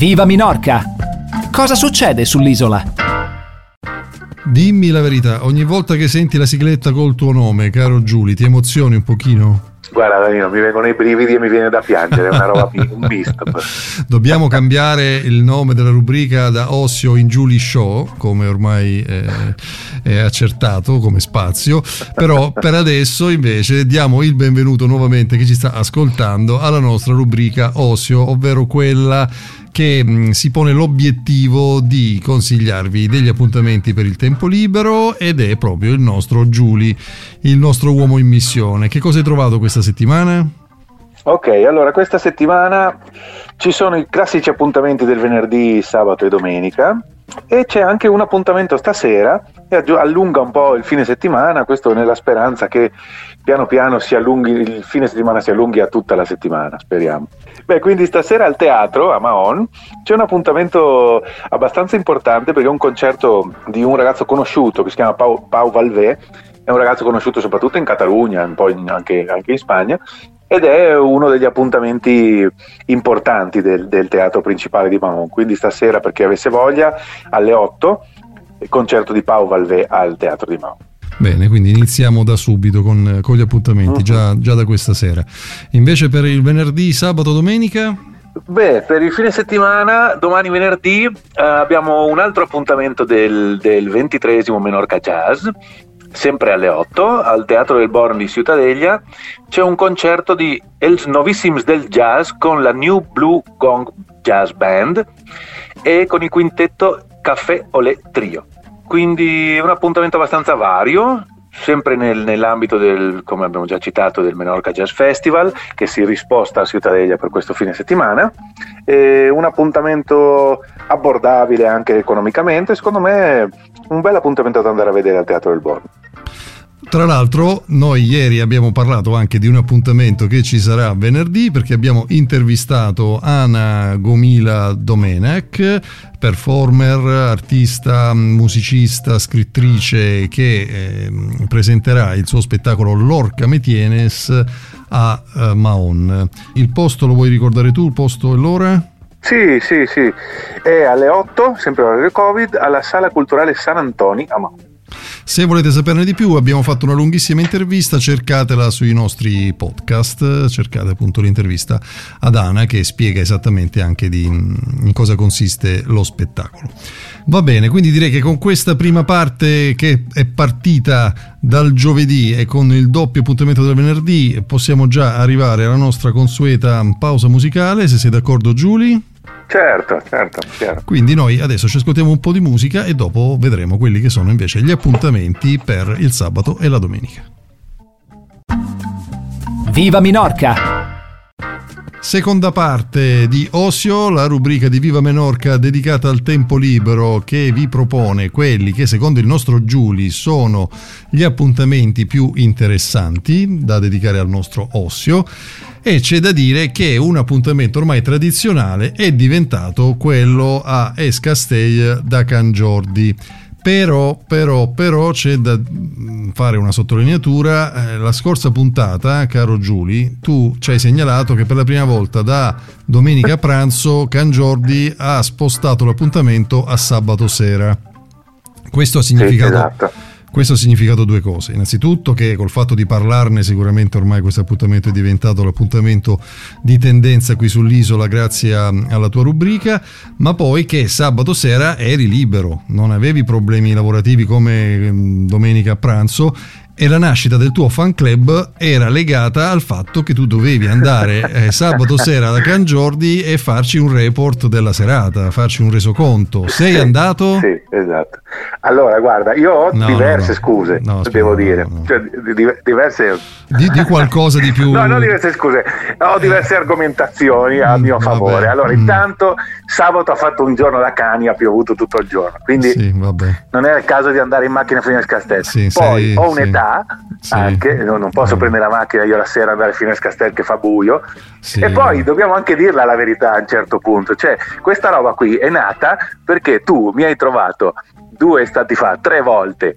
Viva Minorca! Cosa succede sull'isola? Dimmi la verità, ogni volta che senti la sigletta col tuo nome, caro Giuli, ti emozioni un pochino? Guarda Danilo, mi vengono i brividi e mi viene da piangere, è una roba un misto. Dobbiamo cambiare il nome della rubrica da Ossio in Julie Show, come ormai è, è accertato come spazio, però per adesso invece diamo il benvenuto nuovamente chi ci sta ascoltando alla nostra rubrica Ossio, ovvero quella che mh, mm, si pone l'obiettivo di consigliarvi degli appuntamenti per il tempo libero ed è proprio il nostro Giuli, il nostro uomo in missione. Che cosa hai trovato questa settimana? Ok, allora questa settimana ci sono i classici appuntamenti del venerdì, sabato e domenica e c'è anche un appuntamento stasera e allunga un po' il fine settimana, questo nella speranza che piano piano si allunghi, il fine settimana si allunghi a tutta la settimana, speriamo. Beh, quindi stasera al teatro a Mahon c'è un appuntamento abbastanza importante perché è un concerto di un ragazzo conosciuto che si chiama Pau, Pau Valvé, è un ragazzo conosciuto soprattutto in Catalogna, un po' in, anche, anche in Spagna, ed è uno degli appuntamenti importanti del, del, teatro principale di Mahon. Quindi stasera, per chi avesse voglia, alle 8, il concerto di Pau Valvé al teatro di Mahon. Bene, quindi iniziamo da subito con, con gli appuntamenti, uh-huh. già, già, da questa sera. Invece per il venerdì, sabato, domenica? Beh, per il fine settimana, domani venerdì, eh, abbiamo un altro appuntamento del, del 23 Menorca Jazz, sempre alle 8, al Teatro del Born di Ciutadella, c'è un concerto di Els Novissims del Jazz con la New Blue Gong Jazz Band e con il quintetto Café Olé Trio. Quindi è un appuntamento abbastanza vario, sempre nel, nell'ambito del, come abbiamo già citato, del Menorca Jazz Festival, che si risposta a Ciutadella per questo fine settimana. E un appuntamento abbordabile anche economicamente, secondo me un bel appuntamento da andare a vedere al Teatro del Borgo. Tra l'altro noi ieri abbiamo parlato anche di un appuntamento che ci sarà venerdì perché abbiamo intervistato Ana Gomila Domenech, performer, artista, musicista, scrittrice che eh, presenterà il suo spettacolo Lorca Metienes a eh, Maon. Il posto lo vuoi ricordare tu, il posto e l'ora? Sì, sì, sì, è alle 8, sempre orario Covid, alla Sala Culturale San Antoni a Maon. Se volete saperne di più, abbiamo fatto una lunghissima intervista, cercatela sui nostri podcast, cercate appunto l'intervista ad Ana che spiega esattamente anche di, in cosa consiste lo spettacolo. Va bene, quindi direi che con questa prima parte che è partita dal giovedì e con il doppio appuntamento del venerdì possiamo già arrivare alla nostra consueta pausa musicale, se sei d'accordo Giulia. Certo, certo, chiaro. Quindi noi adesso ci ascoltiamo un po' di musica e dopo vedremo quelli che sono invece gli appuntamenti per il sabato e la domenica. Viva Minorca! Seconda parte di Osio, la rubrica di Viva Menorca dedicata al tempo libero che vi propone quelli che secondo il nostro Giuli sono gli appuntamenti più interessanti da dedicare al nostro Osio e c'è da dire che un appuntamento ormai tradizionale è diventato quello a Escastell da Cangiordi. Però, però, però c'è da fare una sottolineatura. Eh, la scorsa puntata, caro Giuli, tu ci hai segnalato che per la prima volta da domenica a pranzo Cangiordi ha spostato l'appuntamento a sabato sera. Questo ha significato... Sì, esatto questo ha significato due cose. Innanzitutto che col fatto di parlarne sicuramente ormai questo appuntamento è diventato l'appuntamento di tendenza qui sull'isola grazie a, alla tua rubrica, ma poi che sabato sera eri libero, non avevi problemi lavorativi come mm, domenica a pranzo e la nascita del tuo fan club era legata al fatto che tu dovevi andare eh, sabato sera da Cangiordi e farci un report della serata, farci un resoconto. Sei sì, andato? Sì, esatto. Allora, guarda, io ho no, diverse no, no. scuse, devo dire, cioè, di, diverse... Di, di, qualcosa di più... no, non diverse scuse, ho diverse argomentazioni a mm, mio favore. Vabbè. Allora, mm. intanto sabato ha fatto un giorno da cani, ha piovuto tutto il giorno, quindi sì, non era il caso di andare in macchina fino al castello. Sì, Poi sei, ho un'età sì. anche, non posso mm. prendere la macchina io la sera andare fino a Castel che fa buio. Sì. E poi dobbiamo anche dirla la verità a un certo punto, cioè questa roba qui è nata perché tu mi hai trovato due stati fa, tre volte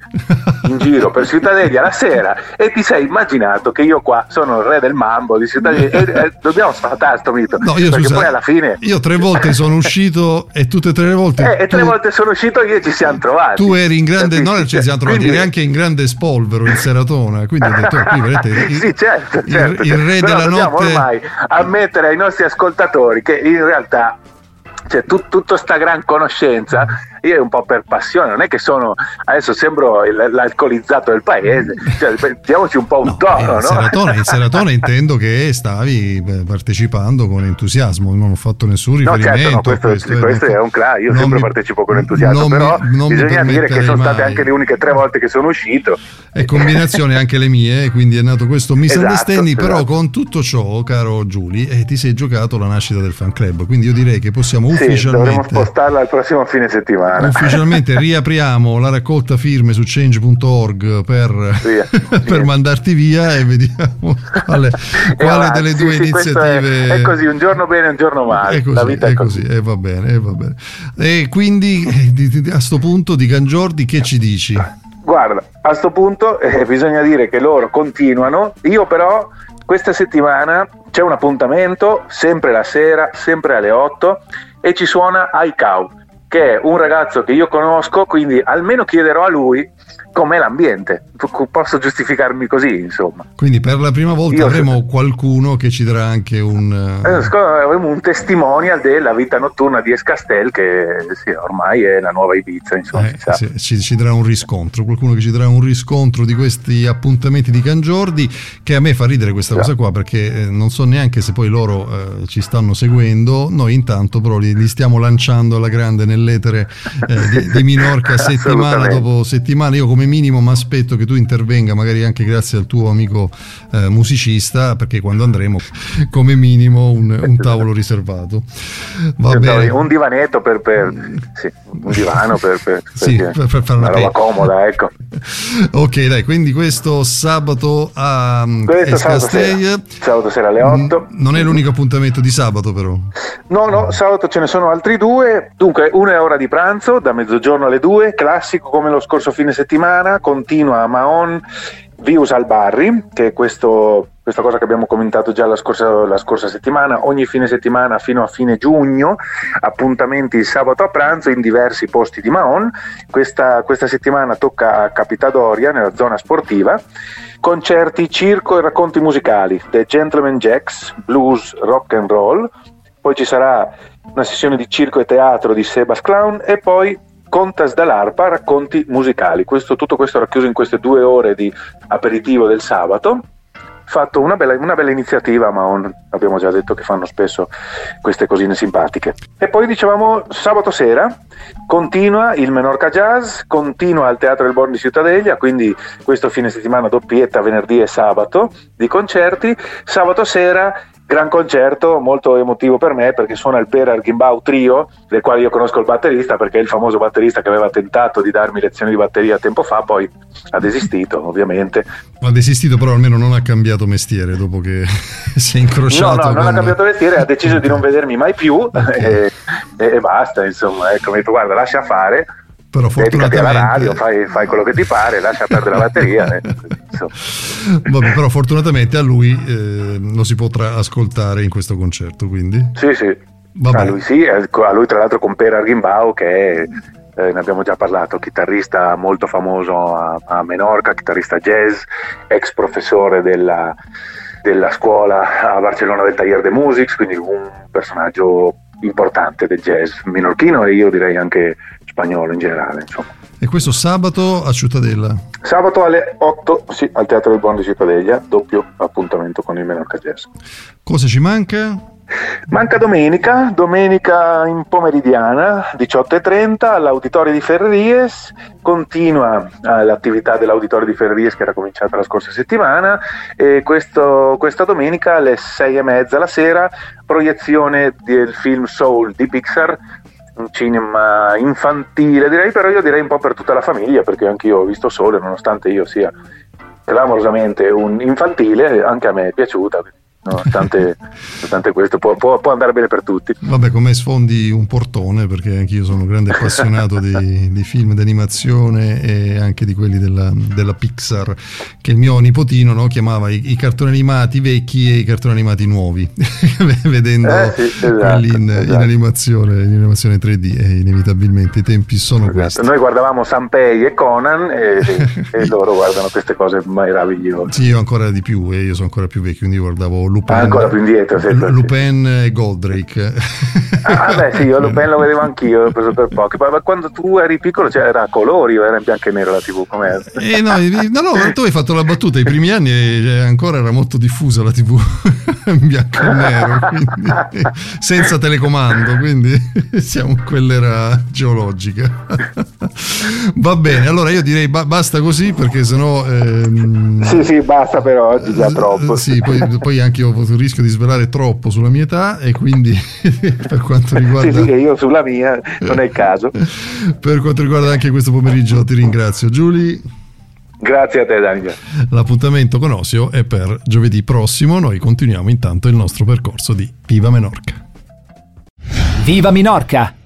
in giro per Cittadella la sera e ti sei immaginato che io qua sono il re del mambo di Cittadella e, e dobbiamo sfatare sto mito. No, io, perché scusa, poi alla fine... Io tre volte sono uscito e tutte e tre le volte... Eh, e tre volte sono uscito io e ci siamo trovati. Tu eri in grande... Capisci? Non ci siamo trovati, Quindi- eri anche in grande spolvero in seratona, quindi ho detto, qui vedete, il, sì, certo, il- certo. il re Però della dobbiamo notte... ormai ammettere ai nostri ascoltatori che in realtà cioè, tut- tutta sta gran conoscenza io è un po' per passione, non è che sono adesso sembro l'alcolizzato del paese, cioè, diamoci un po' un No, tono, eh, no? in, seratona, in seratona intendo che stavi partecipando con entusiasmo, non ho fatto nessun No, riferimento. certo, no, questo, questo, questo eh, è un cla, io non sempre mi- partecipo con entusiasmo, però mi bisogna dire che sono state mai. anche le uniche tre volte che sono uscito. E combinazione anche le mie, quindi è nato questo misunderstanding, Esatto, però esatto. con tutto ciò, caro Giuli, eh, ti sei giocato la nascita del fan club, quindi io direi che possiamo Sì, dovremmo ufficialmente, spostarla al prossimo fine settimana. Ufficialmente riapriamo la raccolta firme su change.org per, Via. per Via. mandarti via e vediamo quale, quale delle sì, due sì, questo è- iniziative... È, così, un giorno bene, un giorno male. È così, La vita è, è così, e va bene, e va bene. E quindi eh, a sto punto di Gangiordi che ci dici? Guarda, a sto punto eh, bisogna dire che loro continuano. Io però questa settimana c'è un appuntamento, sempre la sera, sempre alle 8 e ci suona Aikau, che è un ragazzo che io conosco, quindi almeno chiederò a lui com'è l'ambiente. Posso giustificarmi così, insomma. Quindi per la prima volta Io- avremo qualcuno che ci darà anche un... Eh, eh, avremo un testimonial della vita notturna di Escastel che sì, ormai è la nuova Ibiza, insomma, eh, sì, ci, ci darà un riscontro, qualcuno che ci darà un riscontro di questi appuntamenti di Cangiordi che a me fa ridere questa Già. cosa qua perché eh, non so neanche se poi loro eh, ci stanno seguendo, noi intanto però li, li stiamo lanciando alla grande nell'etere eh, di, di Minorca settimana dopo settimana, io come minimo mi aspetto che tu intervenga magari anche grazie al tuo amico eh, musicista perché quando andremo come minimo un, un tavolo riservato. Va bene. Un divanetto per, per- sì, un divano per, per, Sì, per- per fare una una roba comoda, ecco. Ok, dai, quindi questo sabato a mm, Questo sabato sera, sabato sera alle 8. Mm, Non è l'unico appuntamento di sabato, però. No, no, sabato ce ne sono altri due. Dunque, una è ora di pranzo, da mezzogiorno alle 2, classico come lo scorso fine settimana, continua a Mahon Vius al Barri, che è questo- questa cosa che abbiamo commentato già la scorsa, la scorsa settimana, ogni fine settimana fino a fine giugno, appuntamenti il sabato a pranzo in diversi posti di Mahon. Questa, questa settimana tocca a Capitadoria, nella zona sportiva. Concerti, circo e racconti musicali, The Gentleman Jacks, blues, rock and roll, poi ci sarà una sessione di circo e teatro di Sebas Clown e poi Contas dall'Arpa, racconti musicali. Questo- tutto questo racchiuso in queste due ore di aperitivo del sabato. Fatto una bella, una bella iniziativa, ma on- abbiamo già detto che fanno spesso queste cosine simpatiche. E poi dicevamo sabato sera continua il Menorca Jazz, continua al Teatro del Born di Cittadella, quindi questo fine settimana doppietta venerdì e sabato di concerti. Sabato sera gran concerto molto emotivo per me perché suona il Per Arghimbau Trio, del quale io conosco il batterista perché è il famoso batterista che aveva tentato di darmi lezioni di batteria tempo fa, poi ha desistito ovviamente. Ha desistito, però almeno non ha cambiato mestiere dopo che si è No, incrociato. no, non ha con- cambiato mestiere, ha deciso di non vedermi mai più e, e- e basta, insomma, ecco, mi ha detto guarda lascia fare, Però dedicati alla fortunatamente, radio, fai, fai quello che ti pare, lascia perdere la batteria. eh. Vabbè, però fortunatamente a lui eh, lo si potrà ascoltare in questo concerto, quindi Sì, sì, a lui sì, ecco, a lui tra l'altro con Per Arghimbau che è, eh, ne abbiamo già parlato, chitarrista molto famoso a, a Menorca, chitarrista jazz, ex professore della, della scuola a Barcellona del Taller de Musics, quindi un personaggio importante del jazz minorchino e io direi anche spagnolo in generale. Insomma. E questo sabato a Cittadella. Sabato alle 8 sì, al Teatro del Buon di Cittadella, doppio appuntamento con il Menorca Jazz. Cosa ci manca? Manca domenica, domenica in pomeridiana, 18.30 all'Auditorio di Ferreries, continua eh, l'attività dell'Auditorio di Ferreries che era cominciata la scorsa settimana e questo- questa domenica alle 6.30 la sera proiezione del film Soul di Pixar, un cinema infantile direi, però io direi un po' per tutta la famiglia perché anche io ho visto Soul e nonostante io sia clamorosamente un infantile, anche a me è piaciuta. Nonostante, nonostante questo può, può, può, andare bene per tutti. Vabbè, come sfondi un portone, perché anch'io sono un grande appassionato di, di, film d'animazione e anche di quelli della, della Pixar, che il mio nipotino no, chiamava i, i, cartoni animati vecchi e i cartoni animati nuovi, vedendo eh sì, esatto, quelli in, esatto. in, animazione, in, animazione, 3D e inevitabilmente i tempi sono esatto. questi. Noi guardavamo Sanpei e Conan e, e, loro guardano queste cose meravigliose. Sì, io ancora di più, e io sono ancora più vecchio, quindi guardavo Lupin, ah, ancora più indietro, L- Lupin e Goldrake. Ah, beh, sì, io Lupin lo vedevo anch'io, l'ho preso per poco. Ma quando tu eri piccolo cioè, era a colori era in bianco e nero la TV? Com'era? Eh, no, no, no, tu hai fatto la battuta, i primi anni eh, ancora era molto diffusa la TV in bianco e nero, quindi, senza telecomando, quindi siamo in quell'era geologica. Va bene, allora io direi ba- basta così perché sennò... Ehm... Sì, sì, basta per oggi, già troppo. Sì, poi, poi anche io rischio di svelare troppo sulla mia età e quindi per quanto riguarda... Sì, sì, io sulla mia non è il caso. per quanto riguarda anche questo pomeriggio ti ringrazio Giulia. Grazie a te Daniel. L'appuntamento con Osio è per giovedì prossimo, noi continuiamo intanto il nostro percorso di Viva Menorca. Viva Minorca!